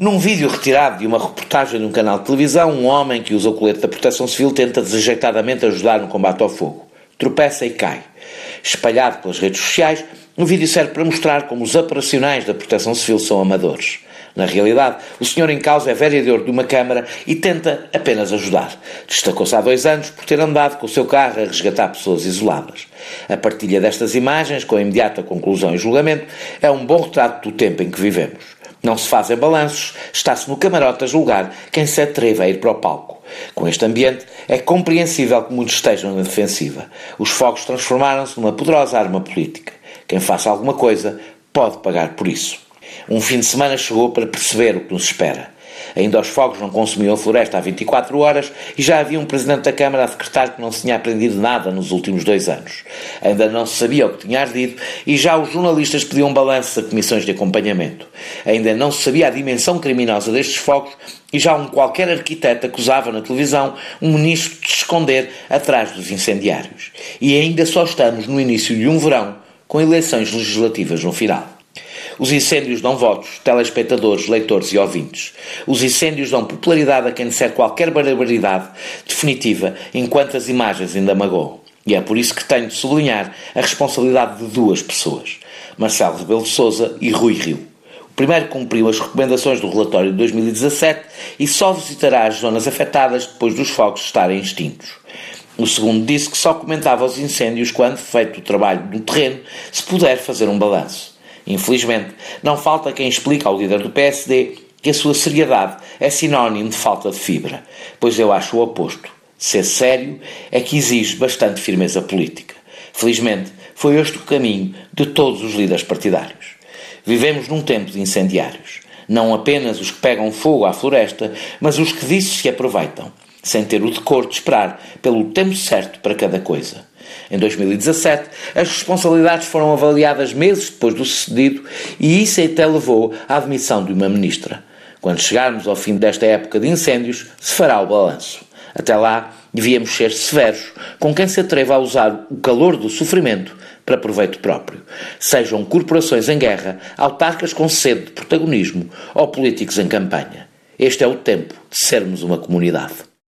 Num vídeo retirado de uma reportagem de um canal de televisão, um homem que usa o colete da Proteção Civil tenta desajeitadamente ajudar no combate ao fogo. Tropeça e cai. Espalhado pelas redes sociais, o vídeo serve para mostrar como os operacionais da Proteção Civil são amadores. Na realidade, o senhor em causa é vereador de uma Câmara e tenta apenas ajudar. Destacou-se há dois anos por ter andado com o seu carro a resgatar pessoas isoladas. A partilha destas imagens, com a imediata conclusão e julgamento, é um bom retrato do tempo em que vivemos. Não se fazem balanços, está-se no camarote a julgar quem se atreve a ir para o palco. Com este ambiente, é compreensível que muitos estejam na defensiva. Os fogos transformaram-se numa poderosa arma política. Quem faça alguma coisa pode pagar por isso. Um fim de semana chegou para perceber o que nos espera. Ainda os fogos não consumiam a floresta há 24 horas e já havia um Presidente da Câmara a decretar que não se tinha aprendido nada nos últimos dois anos. Ainda não se sabia o que tinha ardido e já os jornalistas pediam balanço a comissões de acompanhamento. Ainda não se sabia a dimensão criminosa destes fogos e já um qualquer arquiteto acusava na televisão um ministro de se esconder atrás dos incendiários. E ainda só estamos no início de um verão com eleições legislativas no final. Os incêndios dão votos, telespectadores, leitores e ouvintes. Os incêndios dão popularidade a quem disser qualquer barbaridade definitiva enquanto as imagens ainda magoam. E é por isso que tenho de sublinhar a responsabilidade de duas pessoas, Marcelo Rebelo de Sousa e Rui Rio. O primeiro cumpriu as recomendações do relatório de 2017 e só visitará as zonas afetadas depois dos fogos estarem extintos. O segundo disse que só comentava os incêndios quando, feito o trabalho no terreno, se puder fazer um balanço. Infelizmente, não falta quem explique ao líder do PSD que a sua seriedade é sinónimo de falta de fibra, pois eu acho o oposto. Ser sério é que exige bastante firmeza política. Felizmente, foi este o caminho de todos os líderes partidários. Vivemos num tempo de incendiários. Não apenas os que pegam fogo à floresta, mas os que disso se aproveitam, sem ter o decoro de esperar pelo tempo certo para cada coisa. Em 2017, as responsabilidades foram avaliadas meses depois do sucedido e isso até levou à admissão de uma ministra. Quando chegarmos ao fim desta época de incêndios, se fará o balanço. Até lá, devíamos ser severos com quem se atreva a usar o calor do sofrimento para proveito próprio. Sejam corporações em guerra, autarcas com sede de protagonismo ou políticos em campanha. Este é o tempo de sermos uma comunidade.